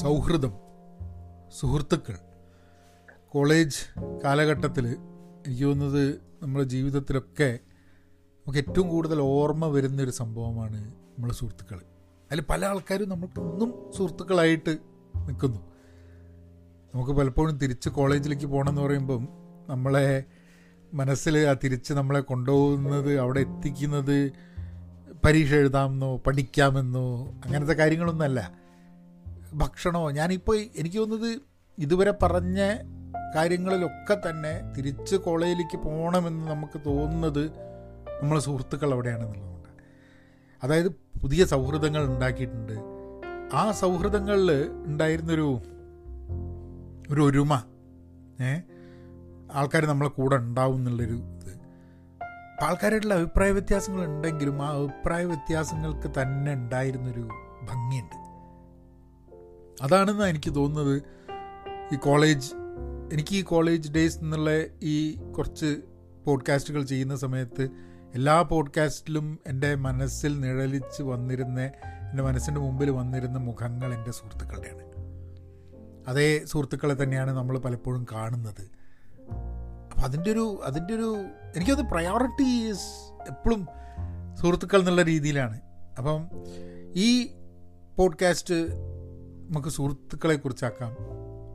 സൗഹൃദം സുഹൃത്തുക്കൾ. കോളേജ് കാലഘട്ടത്തിൽ എനിക്ക് തോന്നുന്നത് നമ്മുടെ ജീവിതത്തിലൊക്കെ നമുക്ക് ഏറ്റവും കൂടുതൽ ഓർമ്മ വരുന്നൊരു സംഭവമാണ് നമ്മളെ സുഹൃത്തുക്കൾ. അതിൽ പല ആൾക്കാരും നമുക്ക് ഇന്നും സുഹൃത്തുക്കളായിട്ട് നിൽക്കുന്നു. നമുക്ക് പലപ്പോഴും തിരിച്ച് കോളേജിലേക്ക് പോകണമെന്ന് പറയുമ്പം നമ്മളെ മനസ്സിൽ ആ തിരിച്ച് നമ്മളെ കൊണ്ടുപോകുന്നത് അവിടെ എത്തിക്കുന്നത് പരീക്ഷ എഴുതാമെന്നോ പഠിക്കാമെന്നോ അങ്ങനത്തെ കാര്യങ്ങളൊന്നുമല്ല. ഭക്ഷണമോ? ഞാനിപ്പോൾ എനിക്ക് തോന്നുന്നത് ഇതുവരെ പറഞ്ഞ കാര്യങ്ങളിലൊക്കെ തന്നെ തിരിച്ച് കോളേജിലേക്ക് പോകണമെന്ന് നമുക്ക് തോന്നുന്നത് നമ്മളെ സുഹൃത്തുക്കൾ അവിടെയാണെന്നുള്ളതുകൊണ്ട്. അതായത് പുതിയ സൗഹൃദങ്ങൾ ഉണ്ടാക്കിയിട്ടുണ്ട്. ആ സൗഹൃദങ്ങളിൽ ഉണ്ടായിരുന്നൊരു ഒരു ഒരുമ ഏ ആൾക്കാർ നമ്മളെ കൂടെ ഉണ്ടാവും എന്നുള്ളൊരു ഇത്. അപ്പം ആൾക്കാരായിട്ടുള്ള അഭിപ്രായ വ്യത്യാസങ്ങൾ ഉണ്ടെങ്കിലും ആ അഭിപ്രായ വ്യത്യാസങ്ങൾക്ക് തന്നെ ഉണ്ടായിരുന്നൊരു ഭംഗിയുണ്ട്. അതാണെന്ന് എനിക്ക് തോന്നുന്നത് ഈ കോളേജ് എനിക്ക് ഈ കോളേജ് ഡേയ്സ് എന്നുള്ള ഈ കുറച്ച് പോഡ്കാസ്റ്റുകൾ ചെയ്യുന്ന സമയത്ത് എല്ലാ പോഡ്കാസ്റ്റിലും എന്റെ മനസ്സിൽ നിഴലിച്ച് വന്നിരുന്ന എന്റെ മനസ്സിന്റെ മുമ്പിൽ വന്നിരുന്ന മുഖങ്ങൾ എന്റെ സുഹൃത്തുക്കളുടെയാണ്. അതേ സുഹൃത്തുക്കളെ തന്നെയാണ് നമ്മൾ പലപ്പോഴും കാണുന്നത്. അപ്പം അതിന്റെ ഒരു അതിന്റെ ഒരു എനിക്കത് പ്രയോറിറ്റി എപ്പോഴും സുഹൃത്തുക്കൾ എന്നുള്ള രീതിയിലാണ്. അപ്പം ഈ പോഡ്കാസ്റ്റ് നമുക്ക് സുഹൃത്തുക്കളെ കുറിച്ചാക്കാം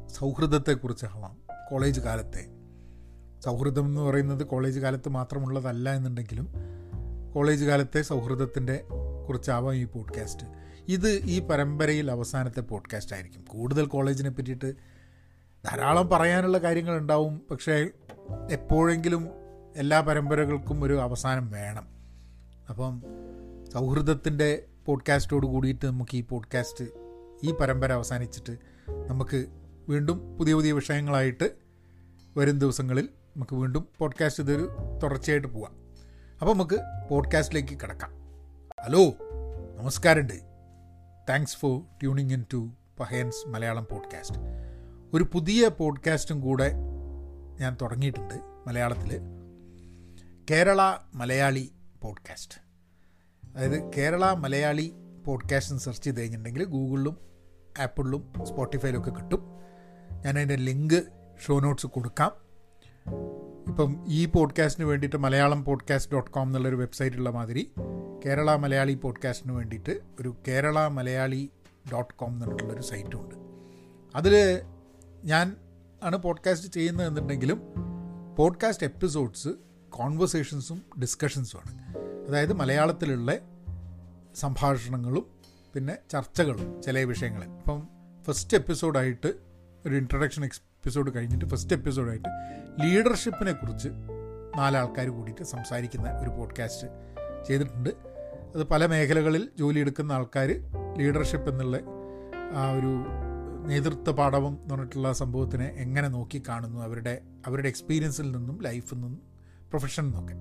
സൗഹൃദത്തെക്കുറിച്ചാവാം കോളേജ് കാലത്തെ. സൗഹൃദം എന്ന് പറയുന്നത് കോളേജ് കാലത്ത് മാത്രമുള്ളതല്ല എന്നുണ്ടെങ്കിലും കോളേജ് കാലത്തെ സൗഹൃദത്തിന്റെ കുറിച്ചാവാം ഈ പോഡ്കാസ്റ്റ്. ഇത് ഈ പരമ്പരയിൽ അവസാനത്തെ പോഡ്കാസ്റ്റ് ആയിരിക്കും. കൂടുതൽ കോളേജിനെ പറ്റിയിട്ട് ധാരാളം പറയാനുള്ള കാര്യങ്ങൾ ഉണ്ടാവും പക്ഷേ എപ്പോഴെങ്കിലും എല്ലാ പരമ്പരകൾക്കും ഒരു അവസാനം വേണം. അപ്പം സൗഹൃദത്തിന്റെ പോഡ്കാസ്റ്റോട് കൂടിയിട്ട് നമുക്ക് ഈ പോഡ്കാസ്റ്റ് ഈ പരമ്പര അവസാനിച്ചിട്ട് നമുക്ക് വീണ്ടും പുതിയ പുതിയ വിഷയങ്ങളായിട്ട് വരും ദിവസങ്ങളിൽ നമുക്ക് വീണ്ടും പോഡ്കാസ്റ്റ് ഇതൊരു തുടർച്ചയായിട്ട് പോവാം. അപ്പോൾ നമുക്ക് പോഡ്കാസ്റ്റിലേക്ക് കിടക്കാം. ഹലോ നമസ്കാരമുണ്ട്. Thanks for tuning in to Pahayans Malayalam podcast ഒരു പുതിയ പോഡ്കാസ്റ്റും കൂടെ ഞാൻ തുടങ്ങിയിട്ടുണ്ട് മലയാളത്തിൽ കേരള മലയാളി പോഡ്കാസ്റ്റ് അതായത് കേരള മലയാളി പോഡ്കാസ്റ്റ് സെർച്ച് ചെയ്ത് കഴിഞ്ഞിട്ടുണ്ടെങ്കിൽ ഗൂഗിളിലും ആപ്പിളിലും സ്പോട്ടിഫൈയിലും ഒക്കെ കിട്ടും. ഞാൻ അതിന്റെ ലിങ്ക് ഷോ നോട്ട്സ് കൊടുക്കാം. ഇപ്പം ഈ പോഡ്കാസ്റ്റിന് വേണ്ടിയിട്ട് മലയാളം പോഡ്കാസ്റ്റ് ഡോട്ട് കോം എന്നുള്ളൊരു വെബ്സൈറ്റുള്ള മാതിരി കേരള മലയാളി പോഡ്കാസ്റ്റിന് വേണ്ടിയിട്ട് ഒരു കേരള മലയാളി ഡോട്ട് കോം എന്നിട്ടുള്ളൊരു സൈറ്റുണ്ട് അതിൽ ഞാൻ ആണ് പോഡ്കാസ്റ്റ് ചെയ്യുന്നത് എന്നുണ്ടെങ്കിലും പോഡ്കാസ്റ്റ് എപ്പിസോഡ്സ് കോൺവെർസേഷൻസും ഡിസ്കഷൻസുമാണ് അതായത് മലയാളത്തിലുള്ള സംഭാഷണങ്ങളും പിന്നെ ചർച്ചകളും ചില വിഷയങ്ങളിൽ. അപ്പം ഫസ്റ്റ് എപ്പിസോഡായിട്ട് ഒരു ഇൻട്രൊഡക്ഷൻ എപ്പിസോഡ് കഴിഞ്ഞിട്ട് ഫസ്റ്റ് എപ്പിസോഡായിട്ട് ലീഡർഷിപ്പിനെ കുറിച്ച് നാലാൾക്കാർ കൂടിയിട്ട് സംസാരിക്കുന്ന ഒരു പോഡ്കാസ്റ്റ് ചെയ്തിട്ടുണ്ട്. അത് പല മേഖലകളിൽ ജോലിയെടുക്കുന്ന ആൾക്കാർ ലീഡർഷിപ്പ് എന്നുള്ള ആ ഒരു നേതൃത്വ പാഠവും എന്ന് പറഞ്ഞിട്ടുള്ള സംഭവത്തിനെ എങ്ങനെ നോക്കി കാണുന്നു അവരുടെ അവരുടെ എക്സ്പീരിയൻസിൽ നിന്നും ലൈഫിൽ നിന്നും പ്രൊഫഷനിൽ നിന്നൊക്കെ.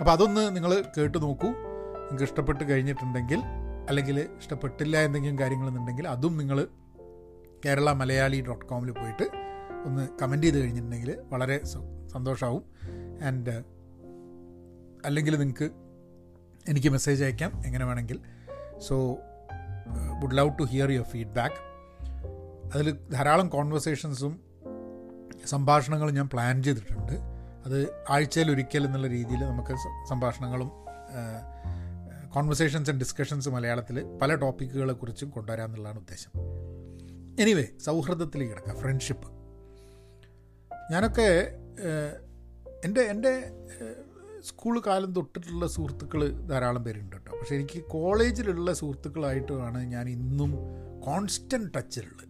അപ്പോൾ അതൊന്ന് നിങ്ങൾ കേട്ട് നോക്കൂ. നിങ്ങൾക്ക് ഇഷ്ടപ്പെട്ട് കഴിഞ്ഞിട്ടുണ്ടെങ്കിൽ അല്ലെങ്കിൽ ഇഷ്ടപ്പെട്ടില്ല എന്തെങ്കിലും കാര്യങ്ങളെന്നുണ്ടെങ്കിൽ അതും നിങ്ങൾ കേരള മലയാളി ഡോട്ട് കോമിൽ പോയിട്ട് ഒന്ന് കമന്റ് ചെയ്ത് കഴിഞ്ഞിട്ടുണ്ടെങ്കിൽ വളരെ സന്തോഷമാവും ആൻഡ് അല്ലെങ്കിൽ നിങ്ങൾക്ക് എനിക്ക് മെസ്സേജ് അയക്കാം എങ്ങനെ വേണമെങ്കിൽ. So would love to hear your feedback അതിൽ ധാരാളം കോൺവെർസേഷൻസും സംഭാഷണങ്ങളും ഞാൻ പ്ലാൻ ചെയ്തിട്ടുണ്ട്. അത് ആഴ്ചയിൽ ഒരിക്കൽ എന്നുള്ള രീതിയിൽ നമുക്ക് സംഭാഷണങ്ങളും കോൺവെർസേഷൻസ് ആൻഡ് ഡിസ്കഷൻസ് മലയാളത്തിൽ പല ടോപ്പിക്കുകളെ കുറിച്ചും കൊണ്ടുവരാമെന്നുള്ളതാണ് ഉദ്ദേശം. എനിവേ സൗഹൃദത്തിലേക്ക് കിടക്കുക ഫ്രണ്ട്ഷിപ്പ് ഞാനൊക്കെ എന്റെ എന്റെ സ്കൂൾ കാലം തൊട്ടിട്ടുള്ള സുഹൃത്തുക്കൾ ധാരാളം പേരുണ്ട് കേട്ടോ. പക്ഷേ എനിക്ക് കോളേജിലുള്ള സുഹൃത്തുക്കളായിട്ടാണ് ഞാൻ ഇന്നും കോൺസ്റ്റന്റ് ടച്ചിലുള്ളത്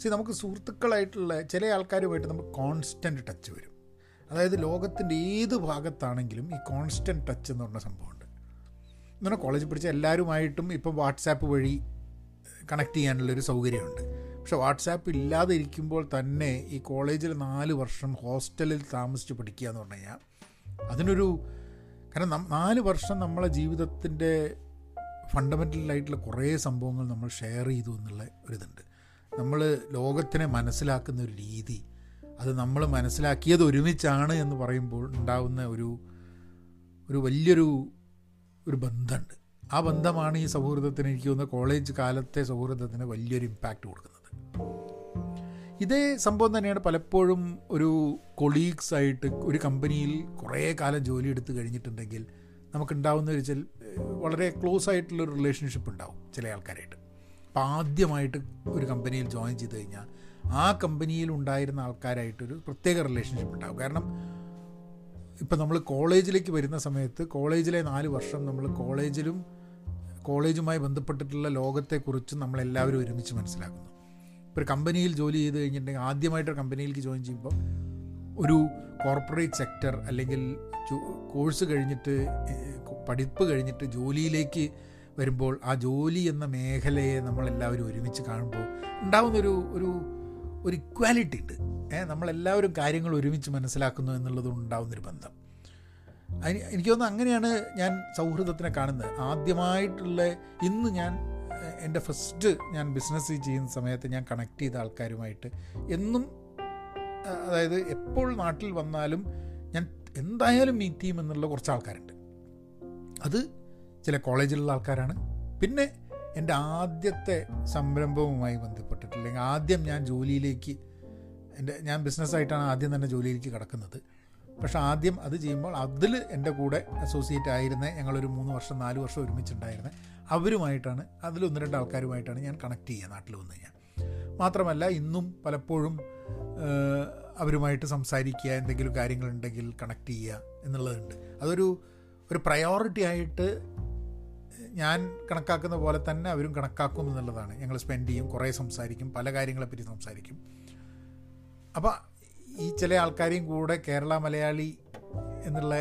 സി നമുക്ക് സുഹൃത്തുക്കളായിട്ടുള്ള ചില ആൾക്കാരുമായിട്ട് നമുക്ക് കോൺസ്റ്റന്റ് ടച്ച് വരും. അതായത് ലോകത്തിന്റെ ഏത് ഭാഗത്താണെങ്കിലും ഈ കോൺസ്റ്റന്റ് ടച്ച് എന്ന് പറഞ്ഞ സംഭവമുണ്ട്. പറഞ്ഞാൽ കോളേജിൽ പഠിച്ച എല്ലാവരുമായിട്ടും ഇപ്പം വാട്സാപ്പ് വഴി കണക്ട് ചെയ്യാനുള്ളൊരു സൗകര്യമുണ്ട്. പക്ഷേ വാട്സാപ്പ് ഇല്ലാതെ ഇരിക്കുമ്പോൾ തന്നെ ഈ കോളേജിൽ നാല് വർഷം ഹോസ്റ്റലിൽ താമസിച്ച് പഠിക്കുക എന്ന് പറഞ്ഞു കഴിഞ്ഞാൽ അതിനൊരു കാരണം നാല് വർഷം നമ്മളെ ജീവിതത്തിന്റെ ഫണ്ടമെന്റലായിട്ടുള്ള കുറേ സംഭവങ്ങൾ നമ്മൾ ഷെയർ ചെയ്തു എന്നുള്ള ഒരിതുണ്ട്. നമ്മൾ ലോകത്തിനെ മനസ്സിലാക്കുന്ന ഒരു രീതി അത് നമ്മൾ മനസ്സിലാക്കിയത് ഒരുമിച്ചാണ് എന്ന് പറയുമ്പോൾ ഉണ്ടാകുന്ന ഒരു ഒരു വലിയൊരു ഒരു ബന്ധമുണ്ട്. ആ ബന്ധമാണ് ഈ സൗഹൃദത്തിന് എനിക്ക് തോന്നുന്നത് കോളേജ് കാലത്തെ സൗഹൃദത്തിന് വലിയൊരു ഇമ്പാക്റ്റ് കൊടുക്കുന്നത്. ഇതേ സംഭവം തന്നെയാണ് പലപ്പോഴും ഒരു കൊളീഗ്സ് ആയിട്ട് ഒരു കമ്പനിയിൽ കുറേ കാലം ജോലി എടുത്തു കഴിഞ്ഞിട്ടുണ്ടെങ്കിൽ നമുക്കുണ്ടാവുന്ന ഒരു ചില വളരെ ക്ലോസ് ആയിട്ടുള്ള ഒരു റിലേഷൻഷിപ്പ് ഉണ്ടാവും ചില ആൾക്കാരായിട്ട്. അപ്പം ആദ്യമായിട്ട് ഒരു കമ്പനിയിൽ ജോയിൻ ചെയ്ത് കഴിഞ്ഞാൽ ആ കമ്പനിയിൽ ഉണ്ടായിരുന്ന ആൾക്കാരായിട്ടൊരു പ്രത്യേക റിലേഷൻഷിപ്പ് ഉണ്ടാവും. കാരണം ഇപ്പം നമ്മൾ കോളേജിലേക്ക് വരുന്ന സമയത്ത് കോളേജിലെ നാല് വർഷം നമ്മൾ കോളേജിലും കോളേജുമായി ബന്ധപ്പെട്ടിട്ടുള്ള ലോകത്തെക്കുറിച്ച് നമ്മളെല്ലാവരും ഒരുമിച്ച് മനസ്സിലാക്കുന്നു. ഇപ്പോൾ ഒരു കമ്പനിയിൽ ജോലി ചെയ്ത് കഴിഞ്ഞിട്ടുണ്ടെങ്കിൽ ആദ്യമായിട്ടൊരു കമ്പനിയിലേക്ക് ജോയിൻ ചെയ്യുമ്പോൾ ഒരു കോർപ്പറേറ്റ് സെക്ടർ അല്ലെങ്കിൽ കോഴ്സ് കഴിഞ്ഞിട്ട് പഠിപ്പ് കഴിഞ്ഞിട്ട് ജോലിയിലേക്ക് വരുമ്പോൾ ആ ജോലി എന്ന മേഖലയെ നമ്മളെല്ലാവരും ഒരുമിച്ച് കാണുമ്പോൾ ഉണ്ടാകുന്നൊരു ഒരു ഒരു ഇക്വാലിറ്റി ഉണ്ട്. നമ്മളെല്ലാവരും കാര്യങ്ങൾ ഒരുമിച്ച് മനസ്സിലാക്കുന്നു എന്നുള്ളത് ഉണ്ടാകുന്നൊരു ബന്ധം. അതിന് എനിക്ക് തോന്നുന്നു അങ്ങനെയാണ് ഞാൻ സൗഹൃദത്തിനെ കാണുന്നത്. ആദ്യമായിട്ടുള്ള ഇന്ന് ഞാൻ എന്റെ ഫസ്റ്റ് ഞാൻ ബിസിനസ് ചെയ്യുന്ന സമയത്ത് ഞാൻ കണക്ട് ചെയ്ത ആൾക്കാരുമായിട്ട് എന്നും അതായത് എപ്പോൾ നാട്ടിൽ വന്നാലും ഞാൻ എന്തായാലും മീറ്റ് ചെയ്യും എന്നുള്ള കുറച്ച് ആൾക്കാരുണ്ട്. അത് ചില കോളേജിലുള്ള ആൾക്കാരാണ്. പിന്നെ എന്റെ ആദ്യത്തെ സംരംഭവുമായി ബന്ധപ്പെട്ടിട്ട് അല്ലെങ്കിൽ ആദ്യം ഞാൻ ജോലിയിലേക്ക് എന്റെ ഞാൻ ബിസിനസ്സായിട്ടാണ് ആദ്യം തന്നെ ജോലിയിലേക്ക് കിടക്കുന്നത്. പക്ഷെ ആദ്യം അത് ചെയ്യുമ്പോൾ അതിൽ എന്റെ കൂടെ അസോസിയേറ്റ് ആയിരുന്ന ഞങ്ങളൊരു മൂന്ന് വർഷം നാല് വർഷം ഒരുമിച്ചുണ്ടായിരുന്നത് അവരുമായിട്ടാണ് അതിൽ ഒന്ന് രണ്ട് ആൾക്കാരുമായിട്ടാണ് ഞാൻ കണക്ട് ചെയ്യുക നാട്ടിൽ വന്നു കഴിഞ്ഞാൽ. മാത്രമല്ല ഇന്നും പലപ്പോഴും അവരുമായിട്ട് സംസാരിക്കുക എന്തെങ്കിലും കാര്യങ്ങളുണ്ടെങ്കിൽ കണക്ട് ചെയ്യുക എന്നുള്ളതുണ്ട്. അതൊരു ഒരു പ്രയോറിറ്റി ആയിട്ട് ഞാൻ കണക്കാക്കുന്ന പോലെ തന്നെ അവരും കണക്കാക്കും എന്നുള്ളതാണ്. ഞങ്ങൾ സ്പെൻഡ് ചെയ്യും കുറേ സംസാരിക്കും പല കാര്യങ്ങളെപ്പറ്റി സംസാരിക്കും. അപ്പോൾ ഈ ചില ആൾക്കാരെയും കൂടെ കേരള മലയാളി എന്നുള്ള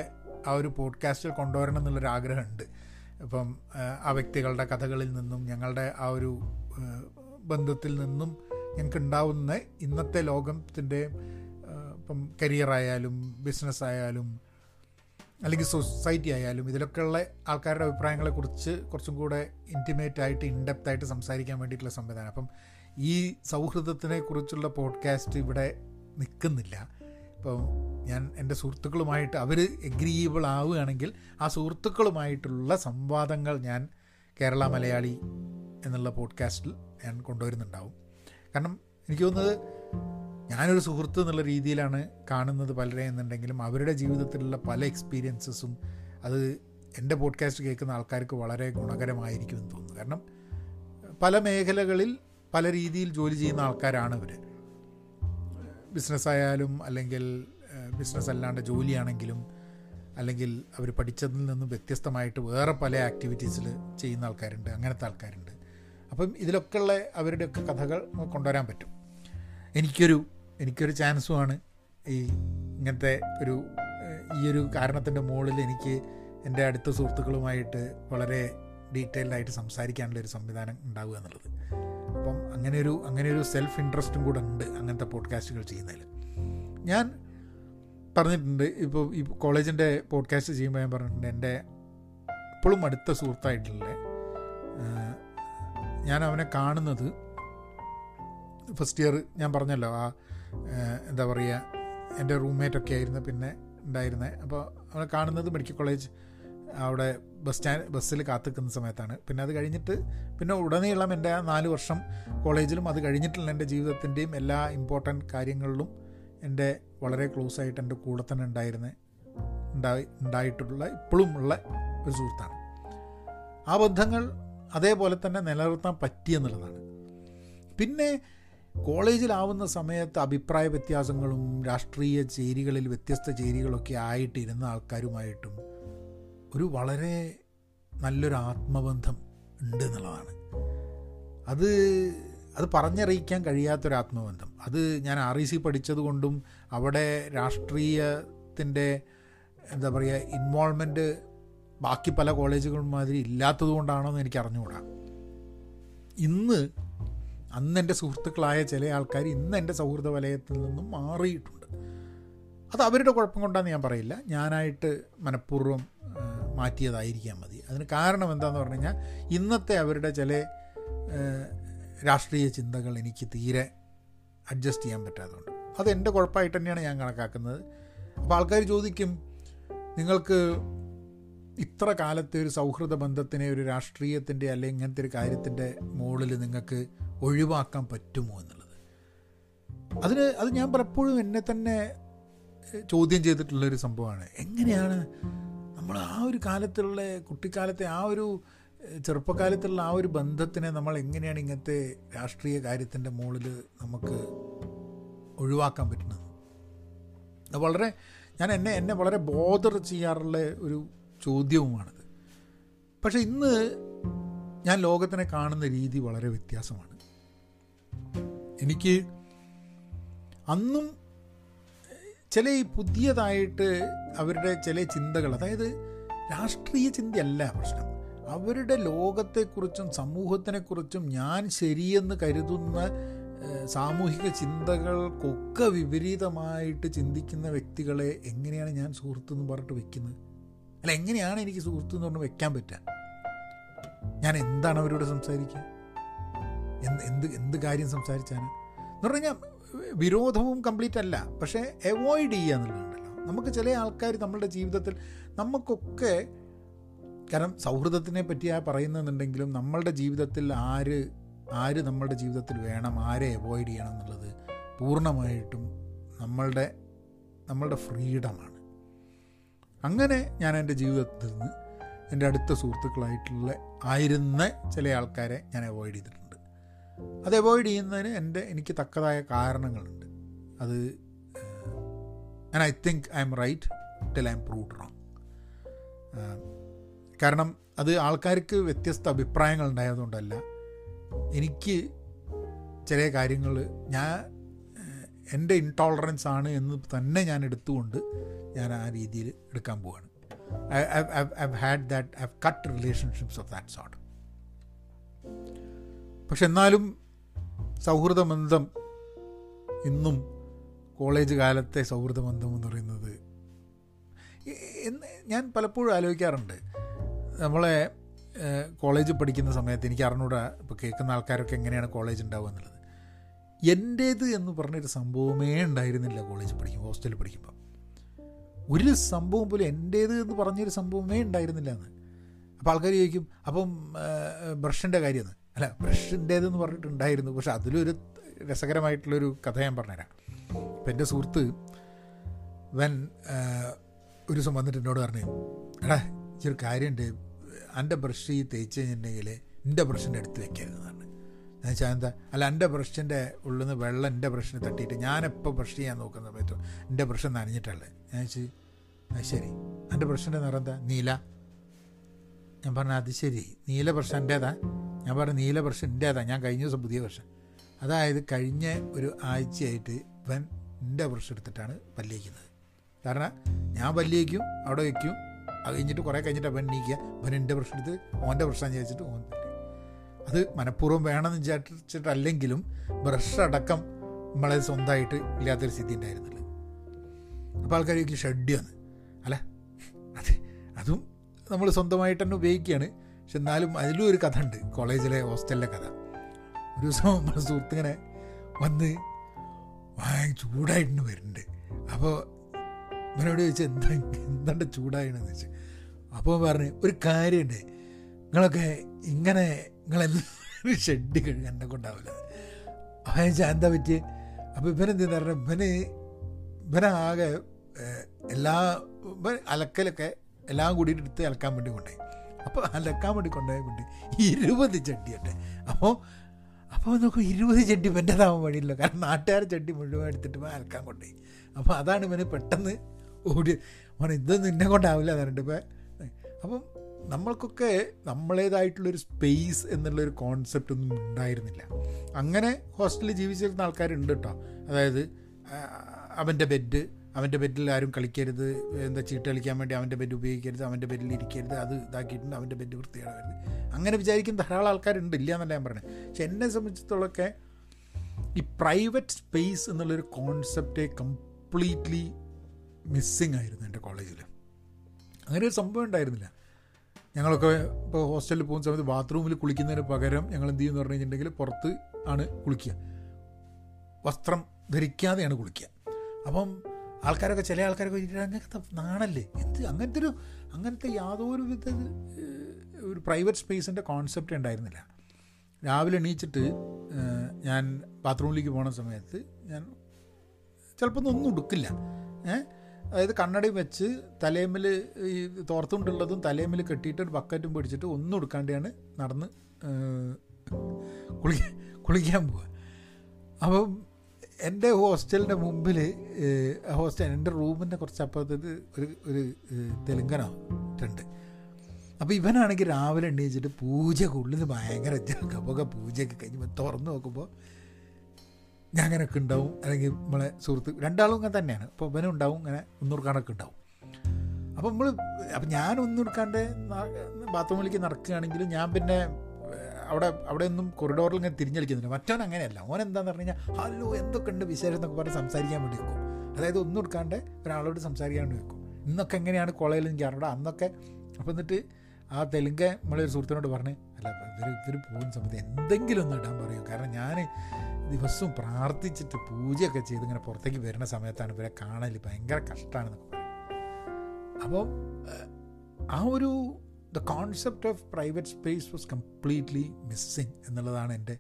ആ ഒരു പോഡ്കാസ്റ്റിൽ കൊണ്ടുവരണം എന്നുള്ളൊരു ആഗ്രഹമുണ്ട്. ഇപ്പം ആ വ്യക്തികളുടെ കഥകളിൽ നിന്നും ഞങ്ങളുടെ ആ ഒരു ബന്ധത്തിൽ നിന്നും ഞങ്ങൾക്ക് ഉണ്ടാവുന്ന ഇന്നത്തെ ലോകത്തിന്റെ ഇപ്പം കരിയറായാലും ബിസിനസ് ആയാലും അല്ലെങ്കിൽ സൊസൈറ്റി ആയാലും ഇതിലൊക്കെയുള്ള ആൾക്കാരുടെ അഭിപ്രായങ്ങളെക്കുറിച്ച് കുറച്ചും കൂടെ ഇന്റിമേറ്റ് ആയിട്ട് ഇൻഡെപ്ത് ആയിട്ട് സംസാരിക്കാൻ വേണ്ടിയിട്ടുള്ള സംവിധാനം. അപ്പം ഈ സൗഹൃദത്തിനെ കുറിച്ചുള്ള പോഡ്കാസ്റ്റ് ഇവിടെ നിൽക്കുന്നില്ല. ഇപ്പം ഞാൻ എന്റെ സുഹൃത്തുക്കളുമായിട്ട് അവർ എഗ്രീയബിൾ ആവുകയാണെങ്കിൽ ആ സുഹൃത്തുക്കളുമായിട്ടുള്ള സംവാദങ്ങൾ ഞാൻ കേരള മലയാളി എന്നുള്ള പോഡ്കാസ്റ്റിൽ ഞാൻ കൊണ്ടുവരുന്നുണ്ടാവും. കാരണം എനിക്ക് തോന്നുന്നത് ഞാനൊരു സുഹൃത്ത് എന്നുള്ള രീതിയിലാണ് കാണുന്നത് പലരെ എന്നുണ്ടെങ്കിലും അവരുടെ ജീവിതത്തിലുള്ള പല എക്സ്പീരിയൻസസും അത് എന്റെ പോഡ്കാസ്റ്റ് കേൾക്കുന്ന ആൾക്കാർക്ക് വളരെ ഗുണകരമായിരിക്കും എന്ന് തോന്നുന്നു. കാരണം പല മേഖലകളിൽ പല രീതിയിൽ ജോലി ചെയ്യുന്ന ആൾക്കാരാണ് ഇവർ ബിസിനസ്സായാലും അല്ലെങ്കിൽ ബിസിനസ് അല്ലാണ്ട് ജോലിയാണെങ്കിലും അല്ലെങ്കിൽ അവർ പഠിച്ചതിൽ നിന്നും വ്യത്യസ്തമായിട്ട് വേറെ പല ആക്ടിവിറ്റീസിൽ ചെയ്യുന്ന ആൾക്കാരുണ്ട് അങ്ങനത്തെ ആൾക്കാരുണ്ട്. അപ്പം ഇതിലൊക്കെയുള്ള അവരുടെയൊക്കെ കഥകൾ കൊണ്ടുവരാൻ പറ്റും. എനിക്കൊരു എനിക്കൊരു ചാൻസുമാണ് ഈ ഇങ്ങനത്തെ ഒരു ഈ ഒരു കാരണത്തിന്റെ മുകളിൽ എനിക്ക് എന്റെ അടുത്ത സുഹൃത്തുക്കളുമായിട്ട് വളരെ ഡീറ്റെയിൽഡായിട്ട് സംസാരിക്കാനുള്ള ഒരു സംവിധാനം ഉണ്ടാവുക എന്നുള്ളത്. അപ്പം അങ്ങനെ ഒരു അങ്ങനെ ഒരു സെൽഫ് ഇൻട്രസ്റ്റും കൂടെ ഉണ്ട് അങ്ങനത്തെ പോഡ്കാസ്റ്റുകൾ ചെയ്യുന്നതിൽ. ഞാൻ പറഞ്ഞിട്ടുണ്ട് ഇപ്പോൾ ഈ കോളേജിന്റെ പോഡ്കാസ്റ്റ് ചെയ്യുമ്പോൾ ഞാൻ പറഞ്ഞിട്ടുണ്ട് എന്റെ ഇപ്പോഴും അടുത്ത സുഹൃത്തായിട്ടുള്ള ഞാൻ അവനെ കാണുന്നത് ഫസ്റ്റ് ഇയർ ഞാൻ പറഞ്ഞല്ലോ ആ എന്താ പറയുക എന്റെ റൂംമേറ്റൊക്കെ ആയിരുന്നു പിന്നെ ഉണ്ടായിരുന്നത് അപ്പോൾ അവനെ കാണുന്നത് മെഡിക്കൽ കോളേജ് അവിടെ ബസ് സ്റ്റാൻഡ് ബസ്സിൽ കാത്തു നിൽക്കുന്ന സമയത്താണ്. പിന്നെ അത് കഴിഞ്ഞിട്ട് പിന്നെ ഉടനീളം എന്റെ ആ നാല് വർഷം കോളേജിലും അത് കഴിഞ്ഞിട്ടുള്ള എന്റെ ജീവിതത്തിന്റെയും എല്ലാ ഇമ്പോർട്ടന്റ് കാര്യങ്ങളിലും എന്റെ വളരെ ക്ലോസ് ആയിട്ട് എന്റെ കൂടെ തന്നെ ഉണ്ടായിരുന്ന ഉണ്ടായി ഉണ്ടായിട്ടുള്ള ഇപ്പോഴും ഉള്ള ഒരു സുഹൃത്താണ്. ആ ബന്ധങ്ങൾ അതേപോലെ തന്നെ നിലനിർത്താൻ പറ്റിയെന്നുള്ളതാണ്. പിന്നെ കോളേജിലാവുന്ന സമയത്ത് അഭിപ്രായ വ്യത്യാസങ്ങളും രാഷ്ട്രീയ ചേരികളിൽ വ്യത്യസ്ത ചേരികളൊക്കെ ആയിട്ടിരുന്ന ആൾക്കാരുമായിട്ടും ഒരു വളരെ നല്ലൊരു ആത്മബന്ധം ഉണ്ട് എന്നുള്ളതാണ് അത് അത് പറഞ്ഞറിയിക്കാൻ കഴിയാത്തൊരു ആത്മബന്ധം. അത് ഞാൻ ആർ ഇ സി പഠിച്ചത് കൊണ്ടും അവിടെ രാഷ്ട്രീയത്തിന്റെ എന്താ പറയുക ഇൻവോൾവ്മെന്റ് ബാക്കി പല കോളേജുകളും മാതിരി ഇല്ലാത്തത് കൊണ്ടാണോ എന്ന് എനിക്ക് അറിഞ്ഞുകൂടാ ഇന്ന് അന്ന് എന്റെ സുഹൃത്തുക്കളായ ചില ആൾക്കാർ ഇന്ന് എന്റെ സൗഹൃദ വലയത്തിൽ നിന്നും മാറിയിട്ടുണ്ട്. അത് അവരുടെ കുഴപ്പം കൊണ്ടാന്ന് ഞാൻ പറയില്ല. ഞാനായിട്ട് മനഃപൂർവം മാറ്റിയതായിരിക്കാം മതി. അതിന് കാരണം എന്താണെന്ന് പറഞ്ഞു കഴിഞ്ഞാൽ ഇന്നത്തെ അവരുടെ ചില രാഷ്ട്രീയ ചിന്തകൾ എനിക്ക് തീരെ അഡ്ജസ്റ്റ് ചെയ്യാൻ പറ്റാത്തതുകൊണ്ട്. അത് എന്റെ കുഴപ്പമായിട്ട് തന്നെയാണ് ഞാൻ കണക്കാക്കുന്നത്. അപ്പോൾ ആൾക്കാർ ചോദിക്കും നിങ്ങൾക്ക് ഇത്ര കാലത്തെ ഒരു സൗഹൃദ ബന്ധത്തിനെ ഒരു രാഷ്ട്രീയത്തിന്റെ അല്ലെങ്കിൽ ഇങ്ങനത്തെ ഒരു കാര്യത്തിന്റെ മുകളിൽ നിങ്ങൾക്ക് ഒഴിവാക്കാൻ പറ്റുമോ എന്നുള്ളത്. അതിന് അത് ഞാൻ പലപ്പോഴും എന്നെ തന്നെ ചോദ്യം ചെയ്തിട്ടുള്ളൊരു സംഭവമാണ്. എങ്ങനെയാണ് നമ്മൾ ആ ഒരു കാലത്തുള്ള കുട്ടിക്കാലത്തെ ആ ഒരു ചെറുപ്പകാലത്തുള്ള ആ ഒരു ബന്ധത്തിനെ നമ്മൾ എങ്ങനെയാണ് ഇങ്ങനത്തെ രാഷ്ട്രീയ കാര്യത്തിന്റെ മുകളിൽ നമുക്ക് ഒഴിവാക്കാൻ പറ്റുന്നത്? അത് വളരെ ഞാൻ എന്നെ എന്നെ വളരെ ബോധർ ചെയ്യാറുള്ള ഒരു ചോദ്യവുമാണത്. പക്ഷെ ഇന്ന് ഞാൻ ലോകത്തിനെ കാണുന്ന രീതി വളരെ വ്യത്യാസമാണ്. എനിക്ക് അന്നും ചില ഈ പുതിയതായിട്ട് അവരുടെ ചില ചിന്തകൾ അതായത് രാഷ്ട്രീയ ചിന്തയല്ല പ്രശ്നം. അവരുടെ ലോകത്തെക്കുറിച്ചും സമൂഹത്തിനെക്കുറിച്ചും ഞാൻ ശരിയെന്ന് കരുതുന്ന സാമൂഹിക ചിന്തകൾക്കൊക്കെ വിപരീതമായിട്ട് ചിന്തിക്കുന്ന വ്യക്തികളെ എങ്ങനെയാണ് ഞാൻ സുഹൃത്തെന്ന് പറഞ്ഞിട്ട് വെക്കുന്നത്? അല്ല എങ്ങനെയാണ് എനിക്ക് സുഹൃത്ത് എന്ന് പറഞ്ഞ് വെക്കാൻ പറ്റുക? ഞാൻ എന്താണ് അവരോട് സംസാരിക്കുക? എന്ത് എന്ത് എന്ത് കാര്യം സംസാരിച്ചാണ് എന്ന് പറഞ്ഞു കഴിഞ്ഞാൽ വിരോധവും കംപ്ലീറ്റ് അല്ല. പക്ഷേ അവോയ്ഡ് ചെയ്യുക എന്നുള്ളതുണ്ടല്ലോ. നമുക്ക് ചില ആൾക്കാർ നമ്മളുടെ ജീവിതത്തിൽ നമുക്കൊക്കെ കാരണം സൗഹൃദത്തിനെ പറ്റിയാണ് പറയുന്നതെന്നുണ്ടെങ്കിലും നമ്മളുടെ ജീവിതത്തിൽ ആര് ആര് നമ്മളുടെ ജീവിതത്തിൽ വേണം ആരെ അവോയ്ഡ് ചെയ്യണം എന്നുള്ളത് പൂർണമായിട്ടും നമ്മളുടെ നമ്മളുടെ ഫ്രീഡമാണ്. അങ്ങനെ ഞാൻ എന്റെ ജീവിതത്തിൽ നിന്ന് എന്റെ അടുത്ത സുഹൃത്തുക്കളായിട്ടുള്ള ആയിരുന്ന ചില ആൾക്കാരെ ഞാൻ അവോയ്ഡ് ചെയ്തിട്ടുണ്ട്. അത് അവോയ്ഡ് ചെയ്യുന്നതിന് എന്റെ എനിക്ക് തക്കതായ കാരണങ്ങളുണ്ട്. അത് and I think I'm right till I'm prove wrong കാരണം അത് ആൾക്കാർക്ക് വ്യത്യസ്ത അഭിപ്രായങ്ങൾ ഉണ്ടായതുകൊണ്ടല്ല. എനിക്ക് ചില കാര്യങ്ങൾ ഞാൻ എന്റെ ഇൻടോളറൻസ് ആണ് എന്ന് തന്നെ ഞാൻ എടുത്തുകൊണ്ട് ഞാൻ ആ രീതിയിൽ എടുക്കാൻ പോവാണ്. I had that I cut relationships of that sort പക്ഷെ എന്നാലും സൗഹൃദ ബന്ധം ഇന്നും കോളേജ് കാലത്തെ സൗഹൃദ ബന്ധം എന്ന് പറയുന്നത് ഞാൻ പലപ്പോഴും ആലോചിക്കാറുണ്ട്. നമ്മളെ കോളേജ് പഠിക്കുന്ന സമയത്ത് എനിക്ക് അറിഞ്ഞൂടാ ഇപ്പോൾ കേൾക്കുന്ന ആൾക്കാരൊക്കെ എങ്ങനെയാണ് കോളേജ് ഉണ്ടാവുക എന്നുള്ളത്. എന്റേത് എന്ന് പറഞ്ഞൊരു സംഭവമേ ഉണ്ടായിരുന്നില്ല കോളേജ് പഠിക്കുമ്പോൾ ഹോസ്റ്റലിൽ പഠിക്കുമ്പോൾ ഒരു സംഭവം പോലും എന്റേത് എന്ന് പറഞ്ഞൊരു സംഭവമേ ഉണ്ടായിരുന്നില്ല എന്ന് അപ്പോൾ ആൾക്കാർ ചോദിക്കും അപ്പം ബ്രഷിന്റെ കാര്യമെന്ന്? അല്ല ബ്രഷിന്റേതെന്ന് പറഞ്ഞിട്ടുണ്ടായിരുന്നു. പക്ഷെ അതിലൊരു രസകരമായിട്ടുള്ളൊരു കഥ ഞാൻ പറഞ്ഞുതരാം. അപ്പം എന്റെ സുഹൃത്ത് വൻ ഒരു ദിവസം വന്നിട്ട് എന്നോട് പറഞ്ഞു എടാ ഇച്ചൊരു കാര്യമുണ്ട്. എന്റെ ബ്രഷ് ഈ തേച്ച് കഴിഞ്ഞിട്ടുണ്ടെങ്കിൽ എന്റെ ബ്രഷിന്റെ അടുത്ത് വെക്കരുത് പറഞ്ഞു. എന്ന് വെച്ചാൽ എന്താ അല്ല എന്റെ ബ്രഷിന്റെ ഉള്ളിൽ നിന്ന് വെള്ളം എന്റെ ബ്രഷിന് തട്ടിയിട്ട് ഞാനെപ്പോൾ ബ്രഷ് ചെയ്യാൻ നോക്കുന്ന സമയത്ത് എന്റെ ബ്രഷ് നനഞ്ഞിട്ടല്ലേ ഞാൻ വെച്ച് ശരി. എന്റെ ബ്രഷിന്റെ നിറം എന്താ? നീല. ഞാൻ പറഞ്ഞു അത് ശരി. നീല ബ്രഷ് എന്റേതാ ഞാൻ പറഞ്ഞ നീല വർഷം എന്റേതാ ഞാൻ കഴിഞ്ഞ ദിവസം പുതിയ വർഷം. അതായത് കഴിഞ്ഞ ഒരു ആഴ്ചയായിട്ട് ഇവൻ എന്റെ ബ്രഷ് എടുത്തിട്ടാണ് പല്ലിയിക്കുന്നത്. കാരണം ഞാൻ പല്ലിയിക്കും അവിടെ വയ്ക്കും അത് കഴിഞ്ഞിട്ട് കുറേ കഴിഞ്ഞിട്ട് അവൻ നീക്കുക അവൻ എന്റെ ബ്രഷ് എടുത്ത് ഓന്റെ ബ്രഷാന്ന് ചോദിച്ചിട്ട് ഓൻ അത് മനഃപൂർവം വേണമെന്ന് വിചാരിച്ചിട്ടല്ലെങ്കിലും ബ്രഷ് അടക്കം നമ്മളെ സ്വന്തമായിട്ട് ഇല്ലാത്തൊരു സ്ഥിതി ഉണ്ടായിരുന്നില്ല. അപ്പോൾ ആൾക്കാർ ഷഡ്യാണ് അല്ല അത് അതും നമ്മൾ സ്വന്തമായിട്ട് തന്നെ ഉപയോഗിക്കുകയാണ്. പക്ഷെ എന്നാലും അതിലും ഒരു കഥ ഉണ്ട് കോളേജിലെ ഹോസ്റ്റലിലെ കഥ. ഒരു ദിവസം നമ്മുടെ സുഹൃത്തിങ്ങനെ വന്ന് ചൂടായിട്ടുണ്ട് വരുന്നുണ്ട്. അപ്പോൾ ഇവനോട് ചോദിച്ചാൽ എന്താ എന്താണ്ട് ചൂടായണെന്ന് ചോദിച്ചു. അപ്പോൾ പറഞ്ഞ് ഒരു കാര്യമുണ്ട്. നിങ്ങളൊക്കെ ഇങ്ങനെ നിങ്ങളെല്ലാവരും ഷെഡ് കഴുകാൻ എന്നെ കൊണ്ടാവില്ല. അവൻ ചോദിച്ചാൽ എന്താ പറ്റിയ? അപ്പോൾ ഇവനെന്തെന്ന് പറഞ്ഞാൽ ഇവന് ഇവനാകെ എല്ലാ അലക്കലൊക്കെ എല്ലാം കൂടിയിട്ട് എടുത്ത് അലക്കാൻ വേണ്ടി കൊണ്ടുപോയി. അപ്പോൾ അലക്കാൻ വേണ്ടി കൊണ്ടുപോയ വേണ്ടി ഇരുപത് ചട്ടിയുണ്ട് അപ്പോൾ അപ്പോൾ നോക്കും ഇരുപത് ചട്ടി ഇവന്റെതാവാൻ വഴിയില്ല. കാരണം നാട്ടുകാർ ചട്ടി മുഴുവൻ എടുത്തിട്ട് അലക്കാൻ കൊണ്ടുപോയി. അപ്പോൾ അതാണ് ഇവന് പെട്ടെന്ന് ഓടി മോനെ ഇതൊന്നും നിന്നെ കൊണ്ടാവില്ല പറഞ്ഞിട്ട് ഇപ്പം അപ്പം നമ്മൾക്കൊക്കെ നമ്മളേതായിട്ടുള്ളൊരു സ്പേസ് എന്നുള്ളൊരു കോൺസെപ്റ്റ് ഒന്നും ഉണ്ടായിരുന്നില്ല. അങ്ങനെ ഹോസ്റ്റലിൽ ജീവിച്ചിരുന്ന ആൾക്കാരുണ്ട് കേട്ടോ അതായത് അവന്റെ ബെഡ് അവന്റെ ബെഡിൽ ആരും കളിക്കരുത്. എന്താ ചീട്ട് കളിക്കാൻ വേണ്ടി അവന്റെ ബെഡ് ഉപയോഗിക്കരുത്. അവന്റെ ബെഡിൽ ഇരിക്കരുത്. അത് ഇതാക്കിയിട്ടുണ്ട്. അവന്റെ ബെഡ് വൃത്തിയാകരുത് അങ്ങനെ വിചാരിക്കുന്ന ധാരാളം ആൾക്കാരുണ്ട്. ഇല്ല എന്നല്ല ഞാൻ പറയുന്നത് പക്ഷെ എന്നെ സംബന്ധിച്ചിടത്തോളമൊക്കെ ഈ പ്രൈവറ്റ് സ്പേസ് എന്നുള്ളൊരു കോൺസെപ്റ്റ് കംപ്ലീറ്റ്ലി മിസ്സിങ് ആയിരുന്നു എന്റെ കോളേജിൽ. അങ്ങനെ ഒരു സംഭവം ഉണ്ടായിരുന്നില്ല. ഞങ്ങളൊക്കെ ഇപ്പോൾ ഹോസ്റ്റലിൽ പോകുന്ന സമയത്ത് ബാത്റൂമിൽ കുളിക്കുന്നതിന് പകരം ഞങ്ങൾ എന്ത് ചെയ്യുമെന്ന് പറഞ്ഞു കഴിഞ്ഞിട്ടുണ്ടെങ്കിൽ പുറത്ത് ആണ് കുളിക്കുക. വസ്ത്രം ധരിക്കാതെയാണ് കുളിക്കുക. അപ്പം ആൾക്കാരൊക്കെ ചില ആൾക്കാരൊക്കെ അങ്ങനത്തെ നാണല്ലേ? എന്ത് അങ്ങനത്തെ ഒരു അങ്ങനത്തെ യാതൊരു വിധ ഒരു പ്രൈവറ്റ് സ്പേസിന്റെ കോൺസെപ്റ്റ് ഉണ്ടായിരുന്നില്ല. രാവിലെ എണീച്ചിട്ട് ഞാൻ ബാത്റൂമിലേക്ക് പോണ സമയത്ത് ഞാൻ ചിലപ്പോൾ ഒന്നും ഉടുക്കില്ല. ഏഹ് അതായത് കണ്ണടി വെച്ച് തലേമിൽ ഈ തോർത്തുകൊണ്ടുള്ളതും തലേമിൽ കെട്ടിയിട്ട് ഒരു ബക്കറ്റും പിടിച്ചിട്ട് ഒന്നും എടുക്കാണ്ടാണ് നടന്ന് കുളിക്കാൻ കുളിക്കാൻ പോവുക അപ്പം എന്റെ ഹോസ്റ്റലിന്റെ മുമ്പിൽ ഹോസ്റ്റൽ എന്റെ റൂമിന്റെ കുറച്ച് അപ്പുറത്തേക്ക് ഒരു ഒരു തെലുങ്കനോ ഉണ്ട് അപ്പോൾ ഇവനാണെങ്കിൽ രാവിലെ എണ്ണീച്ചിട്ട് പൂജ ഉള്ളിൽ ഭയങ്കര ജഗപ്പൊക്കെ പൂജയൊക്കെ കഴിഞ്ഞ് തുറന്ന് നോക്കുമ്പോൾ ഞാൻ അങ്ങനെയൊക്കെ ഉണ്ടാവും. അല്ലെങ്കിൽ നമ്മളെ സുഹൃത്ത് രണ്ടാളും ഇങ്ങനെ തന്നെയാണ്. അപ്പോൾ ഇവനും ഉണ്ടാവും ഇങ്ങനെ ഒന്നുറുക്കാനൊക്കെ ഉണ്ടാവും. അപ്പോൾ നമ്മൾ അപ്പം ഞാൻ ഒന്നുറുക്കാണ്ട് ബാത്റൂമിലേക്ക് നടക്കുകയാണെങ്കിൽ ഞാൻ പിന്നെ അവിടെ അവിടെ ഒന്നും കൊറിഡോറിൽ ഇങ്ങനെ തിരിഞ്ഞളിക്കുന്നില്ല മറ്റവൻ അങ്ങനെയല്ല. ഓൻ എന്താന്ന് പറഞ്ഞു കഴിഞ്ഞാൽ ഹലോ എന്തൊക്കെ ഉണ്ട് വിശേഷം? എന്നൊക്കെ പറഞ്ഞ് സംസാരിക്കാൻ വേണ്ടി വെക്കും അതായത് ഒന്നും എടുക്കാണ്ട് ഒരാളോട് സംസാരിക്കാൻ വേണ്ടി വെക്കും ഇന്നൊക്കെ എങ്ങനെയാണ് കോളേജിൽ എനിക്ക് അറിയണം അന്നൊക്കെ അപ്പം എന്നിട്ട് ആ തെലുങ്ക് നമ്മളൊരു സുഹൃത്തിനോട് പറഞ്ഞ് അല്ല ഇവർ ഇവർ പോകുന്ന സമയത്ത് എന്തെങ്കിലും ഒന്ന് ഇടാൻ പറയും. കാരണം ഞാൻ ദിവസവും പ്രാർത്ഥിച്ചിട്ട് പൂജയൊക്കെ ചെയ്ത് ഇങ്ങനെ പുറത്തേക്ക് വരുന്ന സമയത്താണ് ഇവരെ കാണൽ ഭയങ്കര കഷ്ടമാണെന്നൊക്കെ പറയും. അപ്പം ആ ഒരു the concept of private space was completely missing എന്നുള്ളതാണ് എന്റെ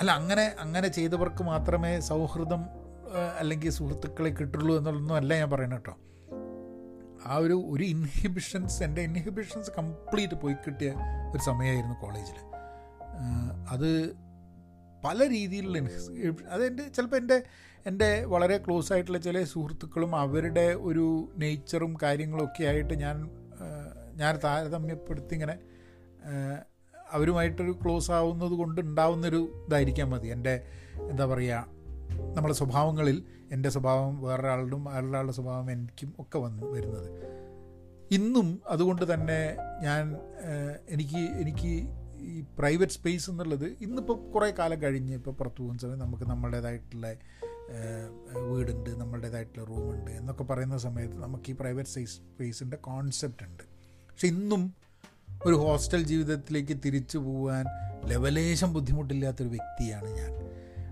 അല്ല അങ്ങനെ അങ്ങനെ ചെയ്തവർക്ക് മാത്രമേ സൗഹൃദം അല്ലെങ്കിൽ സുഹൃത്തുക്കളെ കിട്ടുള്ളൂ എന്നുള്ളതൊന്നും അല്ല ഞാൻ പറയുന്നത് കേട്ടോ. ആ ഒരു ഒരു ഇൻഹിബിഷൻസ് എന്റെ ഇൻഹിബിഷൻസ് കംപ്ലീറ്റ് പോയി കിട്ടിയ ഒരു സമയമായിരുന്നു കോളേജിൽ. അത് പല രീതിയിലുള്ള അതെന്റെ ചിലപ്പോൾ എന്റെ എന്റെ വളരെ ക്ലോസ് ആയിട്ടുള്ള ചില സുഹൃത്തുക്കളും അവരുടെ ഒരു നേച്ചറും കാര്യങ്ങളൊക്കെ ആയിട്ട് ഞാൻ ഞാൻ താരതമ്യപ്പെടുത്തി ഇങ്ങനെ അവരുമായിട്ടൊരു ക്ലോസ് ആവുന്നത് കൊണ്ട് ഉണ്ടാവുന്നൊരു ഇതായിരിക്കാൻ മതി. എന്റെ എന്താ പറയുക നമ്മുടെ സ്വഭാവങ്ങളിൽ എന്റെ സ്വഭാവം വേറൊരാളുടെ വേറൊരാളുടെ സ്വഭാവം എനിക്കും ഒക്കെ വന്ന് വരുന്നത്. ഇന്നും അതുകൊണ്ട് തന്നെ ഞാൻ എനിക്ക് എനിക്ക് ഈ പ്രൈവറ്റ് സ്പേസ് എന്നുള്ളത് ഇന്നിപ്പോൾ കുറേ കാലം കഴിഞ്ഞ് ഇപ്പോൾ പുറത്തു പോകുന്ന സമയം നമുക്ക് നമ്മളുടേതായിട്ടുള്ള വീടുണ്ട് നമ്മളുടേതായിട്ടുള്ള റൂമുണ്ട് എന്നൊക്കെ പറയുന്ന സമയത്ത് നമുക്ക് ഈ പ്രൈവറ്റ് സ്പേസ് സ്പേസിന്റെ കോൺസെപ്റ്റ് ഉണ്ട്. പക്ഷെ ഇന്നും ഒരു ഹോസ്റ്റൽ ജീവിതത്തിലേക്ക് തിരിച്ചു പോകാൻ ലെവലേശം ബുദ്ധിമുട്ടില്ലാത്തൊരു വ്യക്തിയാണ് ഞാൻ.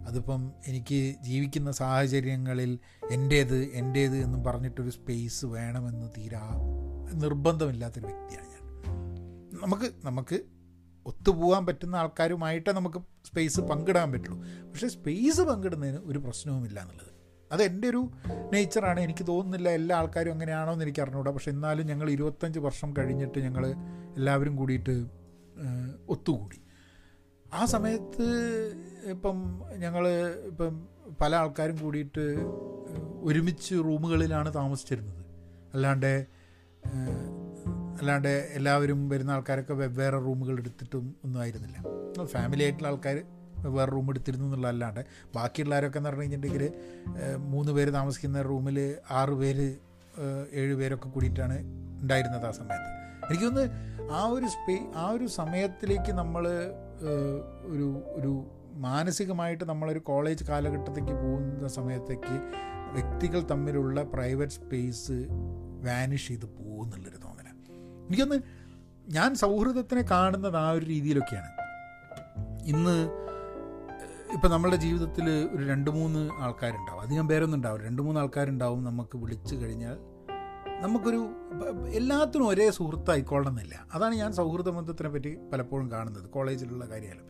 അതിപ്പം എനിക്ക് ജീവിക്കുന്ന സാഹചര്യങ്ങളിൽ എന്റേത് എന്റേത് എന്നും പറഞ്ഞിട്ടൊരു സ്പേസ് വേണമെന്ന് തീരാ നിർബന്ധമില്ലാത്തൊരു വ്യക്തിയാണ് ഞാൻ. നമുക്ക് നമുക്ക് ഒത്തുപോകാൻ പറ്റുന്ന ആൾക്കാരുമായിട്ടേ നമുക്ക് സ്പേസ് പങ്കിടാൻ പറ്റുള്ളൂ. പക്ഷേ സ്പേസ് പങ്കിടുന്നതിന് ഒരു പ്രശ്നവുമില്ല എന്നുള്ളത്. അത് എന്റെ ഒരു നേച്ചറാണ് എനിക്ക് തോന്നുന്നില്ല എല്ലാ ആൾക്കാരും അങ്ങനെയാണോ എന്ന് എനിക്ക് അറിഞ്ഞുകൂടാ. പക്ഷെ എന്നാലും ഞങ്ങൾ ഇരുപത്തഞ്ച് വർഷം കഴിഞ്ഞിട്ട് ഞങ്ങൾ എല്ലാവരും കൂടിയിട്ട് ഒത്തുകൂടി. ആ സമയത്ത് ഇപ്പം ഞങ്ങൾ ഇപ്പം പല ആൾക്കാരും കൂടിയിട്ട് ഒരുമിച്ച് റൂമുകളിലാണ് താമസിച്ചിരുന്നത്. അല്ലാണ്ട് അല്ലാണ്ട് എല്ലാവരും വരുന്ന ആൾക്കാരൊക്കെ വെവ്വേറെ റൂമുകൾ എടുത്തിട്ടും ഒന്നും ആയിരുന്നില്ല. ഫാമിലി ആയിട്ടുള്ള ആൾക്കാർ വേറെ റൂം എടുത്തിരുന്നു എന്നുള്ളതല്ലാണ്ട്. ബാക്കിയുള്ളവരൊക്കെ എന്ന് പറഞ്ഞു കഴിഞ്ഞിട്ടുണ്ടെങ്കിൽ മൂന്ന് പേര് താമസിക്കുന്ന റൂമിൽ ആറ് പേര് ഏഴ് പേരൊക്കെ കൂടിയിട്ടാണ് ഉണ്ടായിരുന്നത് ആ സമയത്ത്. എനിക്കൊന്ന് ആ ഒരു സ്പേ ആ ഒരു സമയത്തിലേക്ക് നമ്മൾ ഒരു ഒരു മാനസികമായിട്ട് നമ്മളൊരു കോളേജ് കാലഘട്ടത്തേക്ക് പോകുന്ന സമയത്തേക്ക് വ്യക്തികൾ തമ്മിലുള്ള പ്രൈവറ്റ് സ്പേസ് വാനിഷ് ചെയ്ത് പോകുന്നുള്ളൊരു തോന്നല. എനിക്കൊന്ന് ഞാൻ സൗഹൃദത്തിനെ കാണുന്നത് ആ ഒരു രീതിയിലൊക്കെയാണ്. ഇന്ന് ഇപ്പം നമ്മളുടെ ജീവിതത്തിൽ ഒരു രണ്ട് മൂന്ന് ആൾക്കാരുണ്ടാവും. അധികം പേരൊന്നും ഉണ്ടാവും രണ്ട് മൂന്ന് ആൾക്കാരുണ്ടാവും നമുക്ക് വിളിച്ചു കഴിഞ്ഞാൽ നമുക്കൊരു എല്ലാത്തിനും ഒരേ സുഹൃത്തായിക്കൊള്ളണമെന്നില്ല അതാണ് ഞാൻ സൗഹൃദ ബന്ധത്തിനെ പറ്റി പലപ്പോഴും കാണുന്നത് കോളേജിലുള്ള കാര്യമായാലും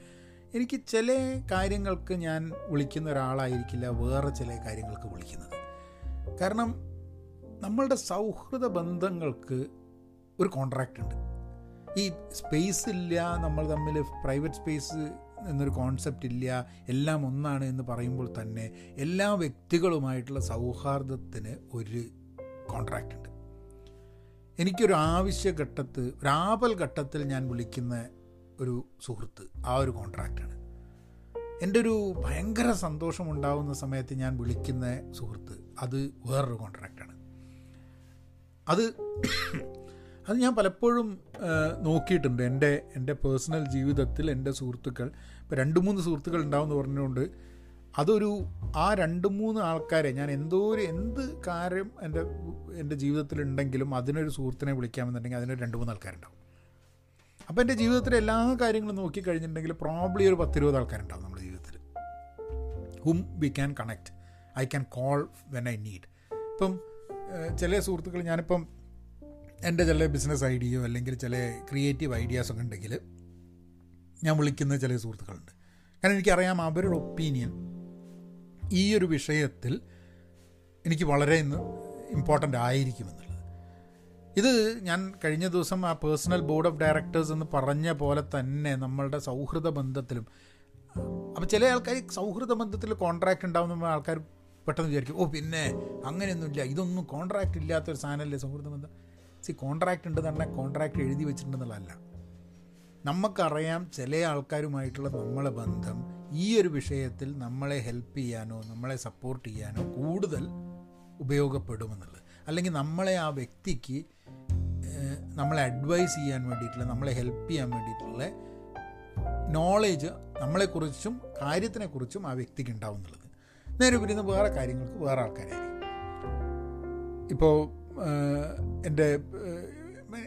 എനിക്ക് ചില കാര്യങ്ങൾക്ക് ഞാൻ വിളിക്കുന്ന ഒരാളായിരിക്കില്ല വേറെ ചില കാര്യങ്ങൾക്ക് വിളിക്കുന്നത്. കാരണം നമ്മളുടെ സൗഹൃദ ബന്ധങ്ങൾക്ക് ഒരു കോൺട്രാക്റ്റ് ഉണ്ട്. ഈ സ്പേസ് ഇല്ല നമ്മൾ തമ്മിൽ പ്രൈവറ്റ് സ്പേസ് എന്നൊരു കോൺസെപ്റ്റ് ഇല്ല. എല്ലാം ഒന്നാണ് എന്ന് പറയുമ്പോൾ തന്നെ എല്ലാ വ്യക്തികളുമായിട്ടുള്ള സൗഹാർദ്ദത്തിന് ഒരു കോൺട്രാക്റ്റ് ഉണ്ട്. എനിക്കൊരു ആവശ്യഘട്ടത്ത് ഒരു ആപൽ ഘട്ടത്തിൽ ഞാൻ വിളിക്കുന്ന ഒരു സുഹൃത്ത് ആ ഒരു കോൺട്രാക്റ്റാണ് എന്റെ ഒരു ഭയങ്കര സന്തോഷം ഉണ്ടാകുന്ന സമയത്ത് ഞാൻ വിളിക്കുന്ന സുഹൃത്ത് അത് വേറൊരു കോൺട്രാക്റ്റാണ് അത് അത് ഞാൻ പലപ്പോഴും നോക്കിയിട്ടുണ്ട്. എന്റെ എന്റെ പേഴ്സണൽ ജീവിതത്തിൽ എന്റെ സുഹൃത്തുക്കൾ ഇപ്പോൾ രണ്ട് മൂന്ന് സുഹൃത്തുക്കൾ ഉണ്ടാവുമെന്ന് പറഞ്ഞുകൊണ്ട് അതൊരു ആ രണ്ട് മൂന്ന് ആൾക്കാരെ ഞാൻ എന്തോ ഒരു എന്ത് കാര്യം എന്റെ എന്റെ ജീവിതത്തിലുണ്ടെങ്കിലും അതിനൊരു സുഹൃത്തിനെ വിളിക്കാമെന്നുണ്ടെങ്കിൽ അതിനൊരു രണ്ട് മൂന്ന് ആൾക്കാരുണ്ടാവും. അപ്പോൾ എന്റെ ജീവിതത്തിലെ എല്ലാ കാര്യങ്ങളും നോക്കി കഴിഞ്ഞിട്ടുണ്ടെങ്കിൽ പ്രോബ്ലി ഒരു പത്തിരുപത് ആൾക്കാരുണ്ടാവും നമ്മുടെ ജീവിതത്തിൽ. ഹും we can connect I can call when I need ഇപ്പം ചില സുഹൃത്തുക്കൾ ഞാനിപ്പം എന്റെ ചില ബിസിനസ് ഐഡിയയോ അല്ലെങ്കിൽ ചില ക്രിയേറ്റീവ് ഐഡിയാസ് ഒക്കെ ഉണ്ടെങ്കിൽ ഞാൻ വിളിക്കുന്ന ചില സുഹൃത്തുക്കളുണ്ട്. കാരണം എനിക്കറിയാം അവരുടെ ഒപ്പീനിയൻ ഈ ഒരു വിഷയത്തിൽ എനിക്ക് വളരെ ഇന്ന് ഇമ്പോർട്ടന്റ് ആയിരിക്കുമെന്നുള്ളത് ഇത് ഞാൻ കഴിഞ്ഞ ദിവസം ആ പേഴ്സണൽ ബോർഡ് ഓഫ് ഡയറക്ടേഴ്സ് എന്ന് പറഞ്ഞ പോലെ തന്നെ നമ്മളുടെ സൗഹൃദ ബന്ധത്തിലും അപ്പോൾ ചില ആൾക്കാർ സൗഹൃദ ബന്ധത്തിൽ കോൺട്രാക്റ്റ് ഉണ്ടാവുന്ന ആൾക്കാർ പെട്ടെന്ന് വിചാരിക്കും ഓ പിന്നെ അങ്ങനെയൊന്നുമില്ല ഇതൊന്നും കോൺട്രാക്റ്റ് ഇല്ലാത്തൊരു സാധനമല്ലേ സൗഹൃദ ബന്ധം? സി കോൺട്രാക്റ്റ് ഉണ്ട് പറഞ്ഞാൽ കോൺട്രാക്റ്റ് എഴുതി വെച്ചിട്ടുണ്ടെന്നുള്ളതല്ല. നമുക്കറിയാം ചില ആൾക്കാരുമായിട്ടുള്ള നമ്മളെ ബന്ധം ഈ ഒരു വിഷയത്തിൽ നമ്മളെ ഹെൽപ്പ് ചെയ്യാനോ നമ്മളെ സപ്പോർട്ട് ചെയ്യാനോ കൂടുതൽ ഉപയോഗപ്പെടുമെന്നുള്ളത്. അല്ലെങ്കിൽ നമ്മളെ ആ വ്യക്തിക്ക് നമ്മളെ അഡ്വൈസ് ചെയ്യാൻ വേണ്ടിയിട്ടുള്ള നമ്മളെ ഹെൽപ്പ് ചെയ്യാൻ വേണ്ടിയിട്ടുള്ള നോളേജ് നമ്മളെക്കുറിച്ചും കാര്യത്തിനെക്കുറിച്ചും ആ വ്യക്തിക്ക് ഉണ്ടാവും എന്നുള്ളത് നേരെ വിരുന്ന് വേറെ കാര്യങ്ങൾക്ക് വേറെ ആൾക്കാരായിരിക്കും. ഇപ്പോൾ എന്റെ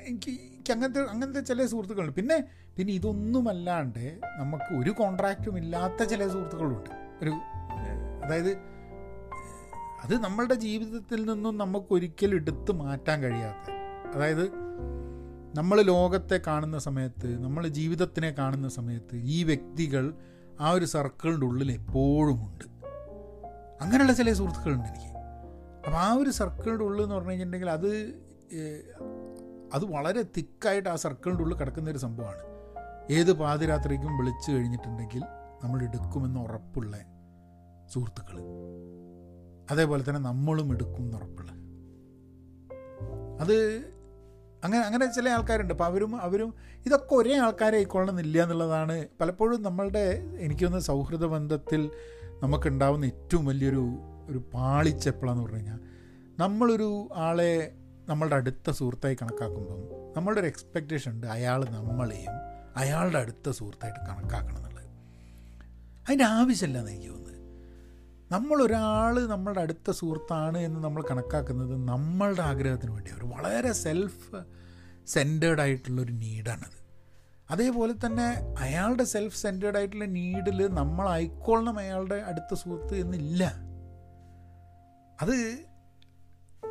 എനിക്ക് എനിക്ക് അങ്ങനത്തെ അങ്ങനത്തെ ചില സുഹൃത്തുക്കളുണ്ട്. പിന്നെ പിന്നെ ഇതൊന്നുമല്ലാണ്ട് നമുക്ക് ഒരു കോൺട്രാക്റ്റും ഇല്ലാത്ത ചില സുഹൃത്തുക്കളുണ്ട്. ഒരു അതായത് അത് നമ്മളുടെ ജീവിതത്തിൽ നിന്നും നമുക്ക് ഒരിക്കലും എടുത്തു മാറ്റാൻ കഴിയാത്ത. അതായത് നമ്മൾ ലോകത്തെ കാണുന്ന സമയത്ത് നമ്മൾ ജീവിതത്തിനെ കാണുന്ന സമയത്ത് ഈ വ്യക്തികൾ ആ ഒരു സർക്കിളിന്റെ ഉള്ളിൽ എപ്പോഴും ഉണ്ട്. അങ്ങനെയുള്ള ചില സുഹൃത്തുക്കളുണ്ട് എനിക്ക്. അപ്പോൾ ആ ഒരു സർക്കിളിന്റെ ഉള്ളിൽ എന്ന് പറഞ്ഞു കഴിഞ്ഞിട്ടുണ്ടെങ്കിൽ അത് അത് വളരെ തിക്കായിട്ട് ആ സർക്കിളിന്റെ ഉള്ളിൽ കിടക്കുന്ന ഒരു സംഭവമാണ്. ഏത് പാതിരാത്രിക്കും വിളിച്ചു കഴിഞ്ഞിട്ടുണ്ടെങ്കിൽ നമ്മൾ എടുക്കുമെന്ന് ഉറപ്പുള്ള സുഹൃത്തുക്കൾ അതേപോലെ തന്നെ നമ്മളും എടുക്കും എന്ന് ഉറപ്പുള്ള. അത് അങ്ങനെ അങ്ങനെ ചില ആൾക്കാരുണ്ട്. അപ്പോൾ അവരും അവരും ഇതൊക്കെ ഒരേ ആൾക്കാരെ ആയിക്കൊള്ളണമെന്നില്ല എന്നുള്ളതാണ് പലപ്പോഴും നമ്മളുടെ എനിക്കൊന്ന് സൗഹൃദ ബന്ധത്തിൽ നമുക്കുണ്ടാവുന്ന ഏറ്റവും വലിയൊരു ഒരു പാളിച്ച എപ്പോഴാന്ന് പറഞ്ഞു കഴിഞ്ഞാൽ നമ്മളൊരു ആളെ നമ്മളുടെ അടുത്ത സുഹൃത്തായി കണക്കാക്കുമ്പം നമ്മളുടെ ഒരു എക്സ്പെക്റ്റേഷൻ ഉണ്ട് അയാൾ നമ്മളെയും അയാളുടെ അടുത്ത സുഹൃത്തായിട്ട് കണക്കാക്കണം എന്നുള്ളത്. അതിന്റെ ആവശ്യമില്ല എന്ന് എനിക്ക് തോന്നുന്നത്. നമ്മളൊരാൾ നമ്മളുടെ അടുത്ത സുഹൃത്താണ് എന്ന് നമ്മൾ കണക്കാക്കുന്നത് നമ്മളുടെ ആഗ്രഹത്തിന് വേണ്ടിയാണ്. ഒരു വളരെ സെൽഫ് സെന്റേഡ് ആയിട്ടുള്ളൊരു നീഡാണത് അതേപോലെ തന്നെ അയാളുടെ സെൽഫ് സെന്റേഡ് ആയിട്ടുള്ള നീഡിൽ നമ്മളായിക്കൊള്ളണം അയാളുടെ അടുത്ത സുഹൃത്ത് എന്നില്ല. അത്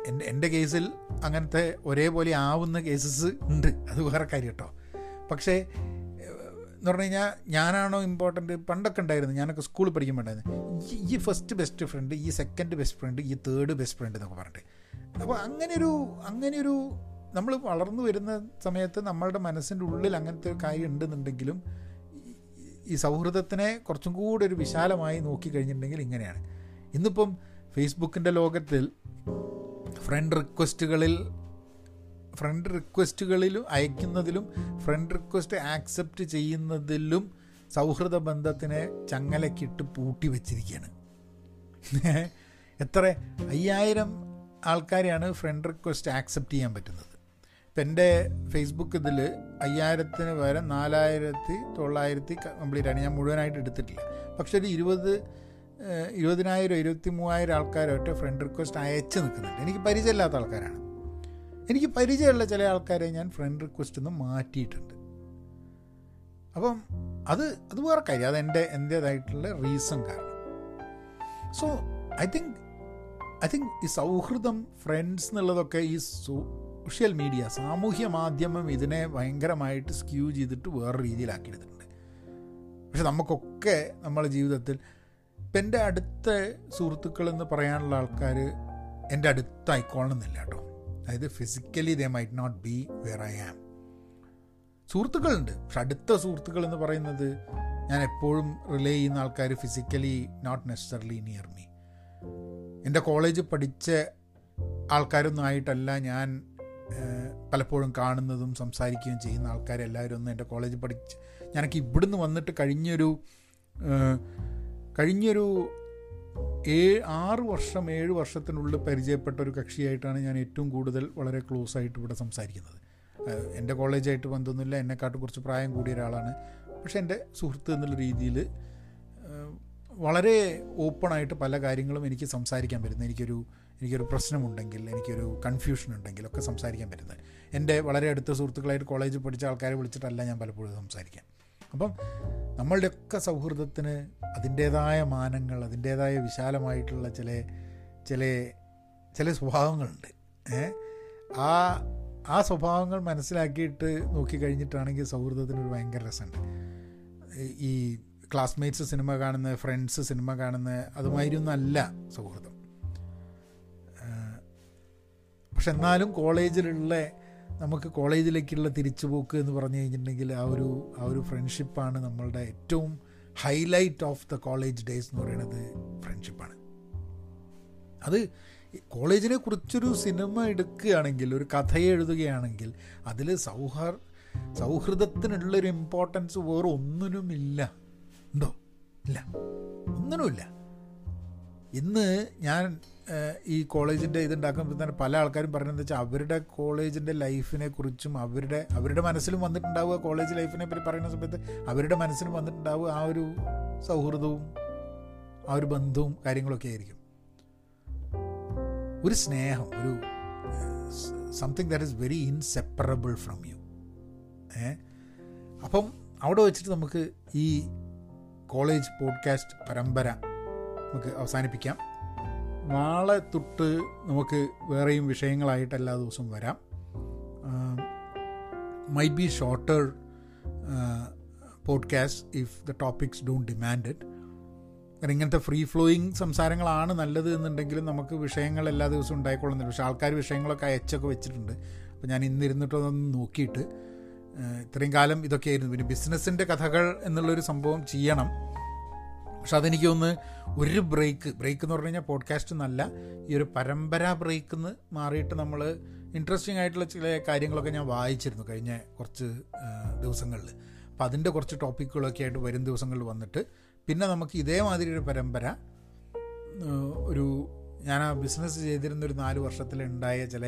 എന്റെ എന്റെ കേസിൽ അങ്ങനത്തെ ഒരേപോലെ ആവുന്ന കേസസ് ഉണ്ട്. അത് വേറെ കാര്യം കേട്ടോ. പക്ഷേ എന്ന് പറഞ്ഞു കഴിഞ്ഞാൽ ഞാനാണോ ഇമ്പോർട്ടന്റ് പണ്ടൊക്കെ ഉണ്ടായിരുന്നു. ഞാനൊക്കെ സ്കൂളിൽ പഠിക്കുമ്പോൾ ഉണ്ടായിരുന്നു. ഈ- ഫസ്റ്റ് ബെസ്റ്റ് ഫ്രണ്ട് ഈ സെക്കൻഡ് ബെസ്റ്റ് ഫ്രണ്ട് ഈ തേർഡ് ബെസ്റ്റ് ഫ്രണ്ട് എന്നൊക്കെ പറഞ്ഞിട്ട്. അപ്പോൾ അങ്ങനെയൊരു അങ്ങനെയൊരു നമ്മൾ വളർന്നു വരുന്ന സമയത്ത് നമ്മളുടെ മനസ്സിന്റെ ഉള്ളിൽ അങ്ങനത്തെ ഒരു കാര്യം ഉണ്ടെന്നുണ്ടെങ്കിലും ഈ- സൗഹൃദത്തിനെ കുറച്ചും കൂടി ഒരു വിശാലമായി നോക്കി കഴിഞ്ഞിട്ടുണ്ടെങ്കിൽ ഇങ്ങനെയാണ്. ഇന്നിപ്പം ഫേസ്ബുക്കിന്റെ ലോകത്തിൽ ഫ്രണ്ട് റിക്വസ്റ്റുകളിൽ ഫ്രണ്ട് റിക്വസ്റ്റുകളിലും അയക്കുന്നതിലും ഫ്രണ്ട് റിക്വസ്റ്റ് ആക്സെപ്റ്റ് ചെയ്യുന്നതിലും സൗഹൃദ ബന്ധത്തിനെ ചങ്ങലക്കിട്ട് പൂട്ടി വെച്ചിരിക്കുകയാണ് എത്ര? അയ്യായിരം ആൾക്കാരെയാണ് ഫ്രണ്ട് റിക്വസ്റ്റ് ആക്സെപ്റ്റ് ചെയ്യാൻ പറ്റുന്നത്. ഇപ്പം എന്റെ ഫേസ്ബുക്ക് ഇതിൽ അയ്യായിരത്തിന് പകരം നാലായിരത്തി തൊള്ളായിരത്തി കംപ്ലീറ്റ് ആണ്. ഞാൻ മുഴുവനായിട്ട് എടുത്തിട്ടില്ല. പക്ഷെ ഒരു ഇരുപത് ഇരുപതിനായിരം ഇരുപത്തി മൂവായിരം ആൾക്കാരൊക്കെ ഫ്രണ്ട് റിക്വസ്റ്റ് അയച്ച് നിൽക്കുന്നുണ്ട്. എനിക്ക് പരിചയമില്ലാത്ത ആൾക്കാരാണ്. എനിക്ക് പരിചയമുള്ള ചില ആൾക്കാരെ ഞാൻ ഫ്രണ്ട് റിക്വസ്റ്റ് നിന്ന് മാറ്റിയിട്ടുണ്ട്. അപ്പം അത് അത് വേറെ കാര്യം. അത് എന്റെ എന്റേതായിട്ടുള്ള റീസൺ കാരണം. So I think I think ഈ സൗഹൃദം ഫ്രണ്ട്സ് എന്നുള്ളതൊക്കെ ഈ സോഷ്യൽ മീഡിയ സാമൂഹ്യ മാധ്യമം ഇതിനെ ഭയങ്കരമായിട്ട് സ്ക്യൂ ചെയ്തിട്ട് വേറെ രീതിയിലാക്കിയെടുത്തിട്ടുണ്ട്. പക്ഷെ നമുക്കൊക്കെ നമ്മുടെ ജീവിതത്തിൽ ഇപ്പം എന്റെ അടുത്ത സുഹൃത്തുക്കൾ എന്ന് പറയാനുള്ള ആൾക്കാർ എന്റെ അടുത്തായിക്കോളണമെന്നില്ല കേട്ടോ. അതായത് physically they might not be where I am സുഹൃത്തുക്കളുണ്ട്. പക്ഷെ അടുത്ത സുഹൃത്തുക്കൾ എന്ന് പറയുന്നത് ഞാൻ എപ്പോഴും റിലേ ചെയ്യുന്ന ആൾക്കാർ physically not necessarily near me എന്റെ കോളേജ് പഠിച്ച ആൾക്കാരൊന്നും ആയിട്ടല്ല ഞാൻ പലപ്പോഴും കാണുന്നതും സംസാരിക്കുകയും ചെയ്യുന്ന ആൾക്കാരെല്ലാവരും ഒന്നും എന്റെ കോളേജ് പഠിച്ച് ഞാനൊക്കെ ഇവിടുന്ന് വന്നിട്ട് കഴിഞ്ഞൊരു കഴിഞ്ഞൊരു ഏഴ് ആറ് വർഷം ഏഴ് വർഷത്തിനുള്ളിൽ പരിചയപ്പെട്ട ഒരു കക്ഷിയായിട്ടാണ് ഞാൻ ഏറ്റവും കൂടുതൽ വളരെ ക്ലോസ് ആയിട്ട് ഇവിടെ സംസാരിക്കുന്നത്. എന്റെ കോളേജായിട്ട് ബന്ധമൊന്നുമില്ല. എന്നെക്കാട്ട് കുറച്ച് പ്രായം കൂടിയ ഒരാളാണ്. പക്ഷെ എന്റെ സുഹൃത്ത് എന്നുള്ള രീതിയിൽ വളരെ ഓപ്പണായിട്ട് പല കാര്യങ്ങളും എനിക്ക് സംസാരിക്കാൻ പറ്റുന്നത്. എനിക്കൊരു എനിക്കൊരു പ്രശ്നമുണ്ടെങ്കിൽ എനിക്കൊരു കൺഫ്യൂഷൻ ഉണ്ടെങ്കിൽ ഒക്കെ സംസാരിക്കാൻ പറ്റുന്നത്. എന്റെ വളരെ അടുത്ത സുഹൃത്തുക്കളായിട്ട് കോളേജിൽ പഠിച്ച ആൾക്കാരെ വിളിച്ചിട്ടല്ല ഞാൻ പലപ്പോഴും സംസാരിക്കാം അപ്പം നമ്മളുടെയൊക്കെ സൗഹൃദത്തിന് അതിന്റേതായ മാനങ്ങൾ അതിന്റേതായ വിശാലമായിട്ടുള്ള ചില ചില ചില സ്വഭാവങ്ങളുണ്ട്. ആ ആ സ്വഭാവങ്ങൾ മനസ്സിലാക്കിയിട്ട് നോക്കിക്കഴിഞ്ഞിട്ടാണെങ്കിൽ സൗഹൃദത്തിന് ഒരു ഭയങ്കര രസമുണ്ട്. ഈ ക്ലാസ്മേറ്റ്സ് സിനിമ കാണുന്ന ഫ്രണ്ട്സ് സിനിമ കാണുന്ന അതുമാതിരിയൊന്നും അല്ല സൗഹൃദം പക്ഷെ എന്നാലും കോളേജിലുള്ള നമുക്ക് കോളേജിലേക്കുള്ള തിരിച്ചുപോക്ക് എന്ന് പറഞ്ഞു കഴിഞ്ഞിട്ടുണ്ടെങ്കിൽ ആ ഒരു ആ ഒരു ഫ്രണ്ട്ഷിപ്പാണ് നമ്മളുടെ ഏറ്റവും highlight of the college days എന്ന് പറയുന്നത് ഫ്രണ്ട്ഷിപ്പാണ് അത് കോളേജിനെ കുറിച്ചൊരു സിനിമ എടുക്കുകയാണെങ്കിൽ ഒരു കഥ എഴുതുകയാണെങ്കിൽ അതിൽ സൗഹാർ സൗഹൃദത്തിനുള്ളൊരു ഇമ്പോർട്ടൻസ് വേറെ ഒന്നിനുമില്ല ഉണ്ടോ? ഇല്ല. ഒന്നിനുമില്ല ഇന്ന് ഞാൻ ഈ കോളേജിന്റെ ഇതുണ്ടാക്കുമ്പോൾ തന്നെ പല ആൾക്കാരും പറയുന്നത് വെച്ചാൽ അവരുടെ കോളേജിന്റെ ലൈഫിനെ കുറിച്ചും അവരുടെ അവരുടെ മനസ്സിലും വന്നിട്ടുണ്ടാവുക കോളേജ് ലൈഫിനെ പറ്റി പറയുന്ന സമയത്ത് അവരുടെ മനസ്സിലും വന്നിട്ടുണ്ടാവുക ആ ഒരു സൗഹൃദവും ആ ഒരു ബന്ധവും കാര്യങ്ങളൊക്കെ ആയിരിക്കും. ഒരു സ്നേഹം ഒരു something that is very inseparable from you uh അപ്പം അവിടെ വെച്ചിട്ട് നമുക്ക് ഈ കോളേജ് പോഡ്കാസ്റ്റ് പരമ്പര നമുക്ക് അവസാനിപ്പിക്കാം. നാളെ തൊട്ട് നമുക്ക് വേറെയും വിഷയങ്ങളായിട്ട് എല്ലാ ദിവസവും വരാം. Might be shorter podcast if the topics don't demand it കാരണം ഇങ്ങനത്തെ ഫ്രീ ഫ്ലോയിങ് സംസാരങ്ങളാണ് നല്ലത് എന്നുണ്ടെങ്കിലും നമുക്ക് വിഷയങ്ങൾ എല്ലാ ദിവസവും ഉണ്ടായിക്കൊള്ളുന്നില്ല. പക്ഷേ ആൾക്കാർ വിഷയങ്ങളൊക്കെ അയച്ചൊക്കെ വെച്ചിട്ടുണ്ട്. അപ്പോൾ ഞാൻ ഇന്നിരുന്നിട്ടൊന്ന് നോക്കിയിട്ട് ഇത്രയും കാലം ഇതൊക്കെയായിരുന്നു. പിന്നെ ബിസിനസ്സിന്റെ കഥകൾ എന്നുള്ളൊരു സംഭവം ചെയ്യണം. പക്ഷെ അതെനിക്ക് ഒന്ന് ഒരു ബ്രേക്ക് ബ്രേക്ക് എന്ന് പറഞ്ഞു കഴിഞ്ഞാൽ പോഡ്കാസ്റ്റ് എന്നല്ല ഈ ഒരു പരമ്പര ബ്രേക്ക് എന്ന് മാറിയിട്ട് നമ്മൾ ഇൻട്രസ്റ്റിംഗ് ആയിട്ടുള്ള ചില കാര്യങ്ങളൊക്കെ ഞാൻ വായിച്ചിരുന്നു കഴിഞ്ഞ കുറച്ച് ദിവസങ്ങളിൽ. അപ്പോൾ അതിന്റെ കുറച്ച് ടോപ്പിക്കുകളൊക്കെ ആയിട്ട് വരും ദിവസങ്ങളിൽ വന്നിട്ട് പിന്നെ നമുക്ക് ഇതേമാതിരി ഒരു പരമ്പര ഒരു ഞാൻ ആ ബിസിനസ് ചെയ്തിരുന്ന ഒരു നാല് വർഷത്തിൽ ഉണ്ടായ ചില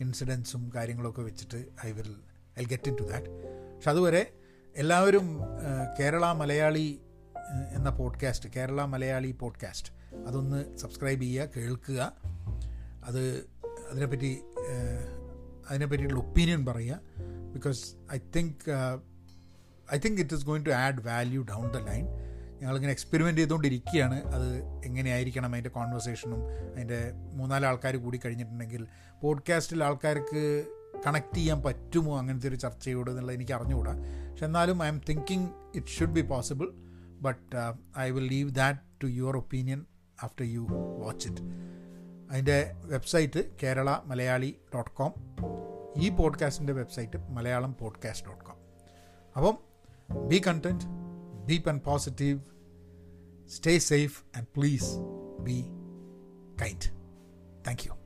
ഇൻസിഡൻസും കാര്യങ്ങളൊക്കെ വെച്ചിട്ട് I will I get into that പക്ഷെ അതുവരെ എല്ലാവരും കേരള മലയാളി എന്ന പോഡ്കാസ്റ്റ് കേരള മലയാളി പോഡ്കാസ്റ്റ് അതൊന്ന് സബ്സ്ക്രൈബ് ചെയ്യുക കേൾക്കുക. അത് അതിനെപ്പറ്റി അതിനെപ്പറ്റിയുള്ള ഒപ്പീനിയൻ പറയുക. Because I think I think it is going to add value down the line ഞങ്ങളിങ്ങനെ എക്സ്പെരിമെന്റ് ചെയ്തുകൊണ്ടിരിക്കുകയാണ്. അത് എങ്ങനെയായിരിക്കണം അതിന്റെ കോൺവെർസേഷനും അതിന്റെ മൂന്നാൽ ആൾക്കാർ കൂടി കഴിഞ്ഞിട്ടുണ്ടെങ്കിൽ പോഡ്കാസ്റ്റിൽ ആൾക്കാർക്ക് കണക്ട് ചെയ്യാൻ പറ്റുമോ? അങ്ങനത്തെ ഒരു ചർച്ചയോട് എന്നുള്ളത് എനിക്ക് അറിഞ്ഞുകൂടാ. പക്ഷെ എന്നാലും I'm thinking it should be possible but I will leave that to your opinion after you watch it അതിന്റെ website Kerala Malayali dot com ഈ പോഡ്കാസ്റ്റിന്റെ website Malayalam podcast dot com അപ്പം be content deep and positive. Stay safe and please be kind. Thank you.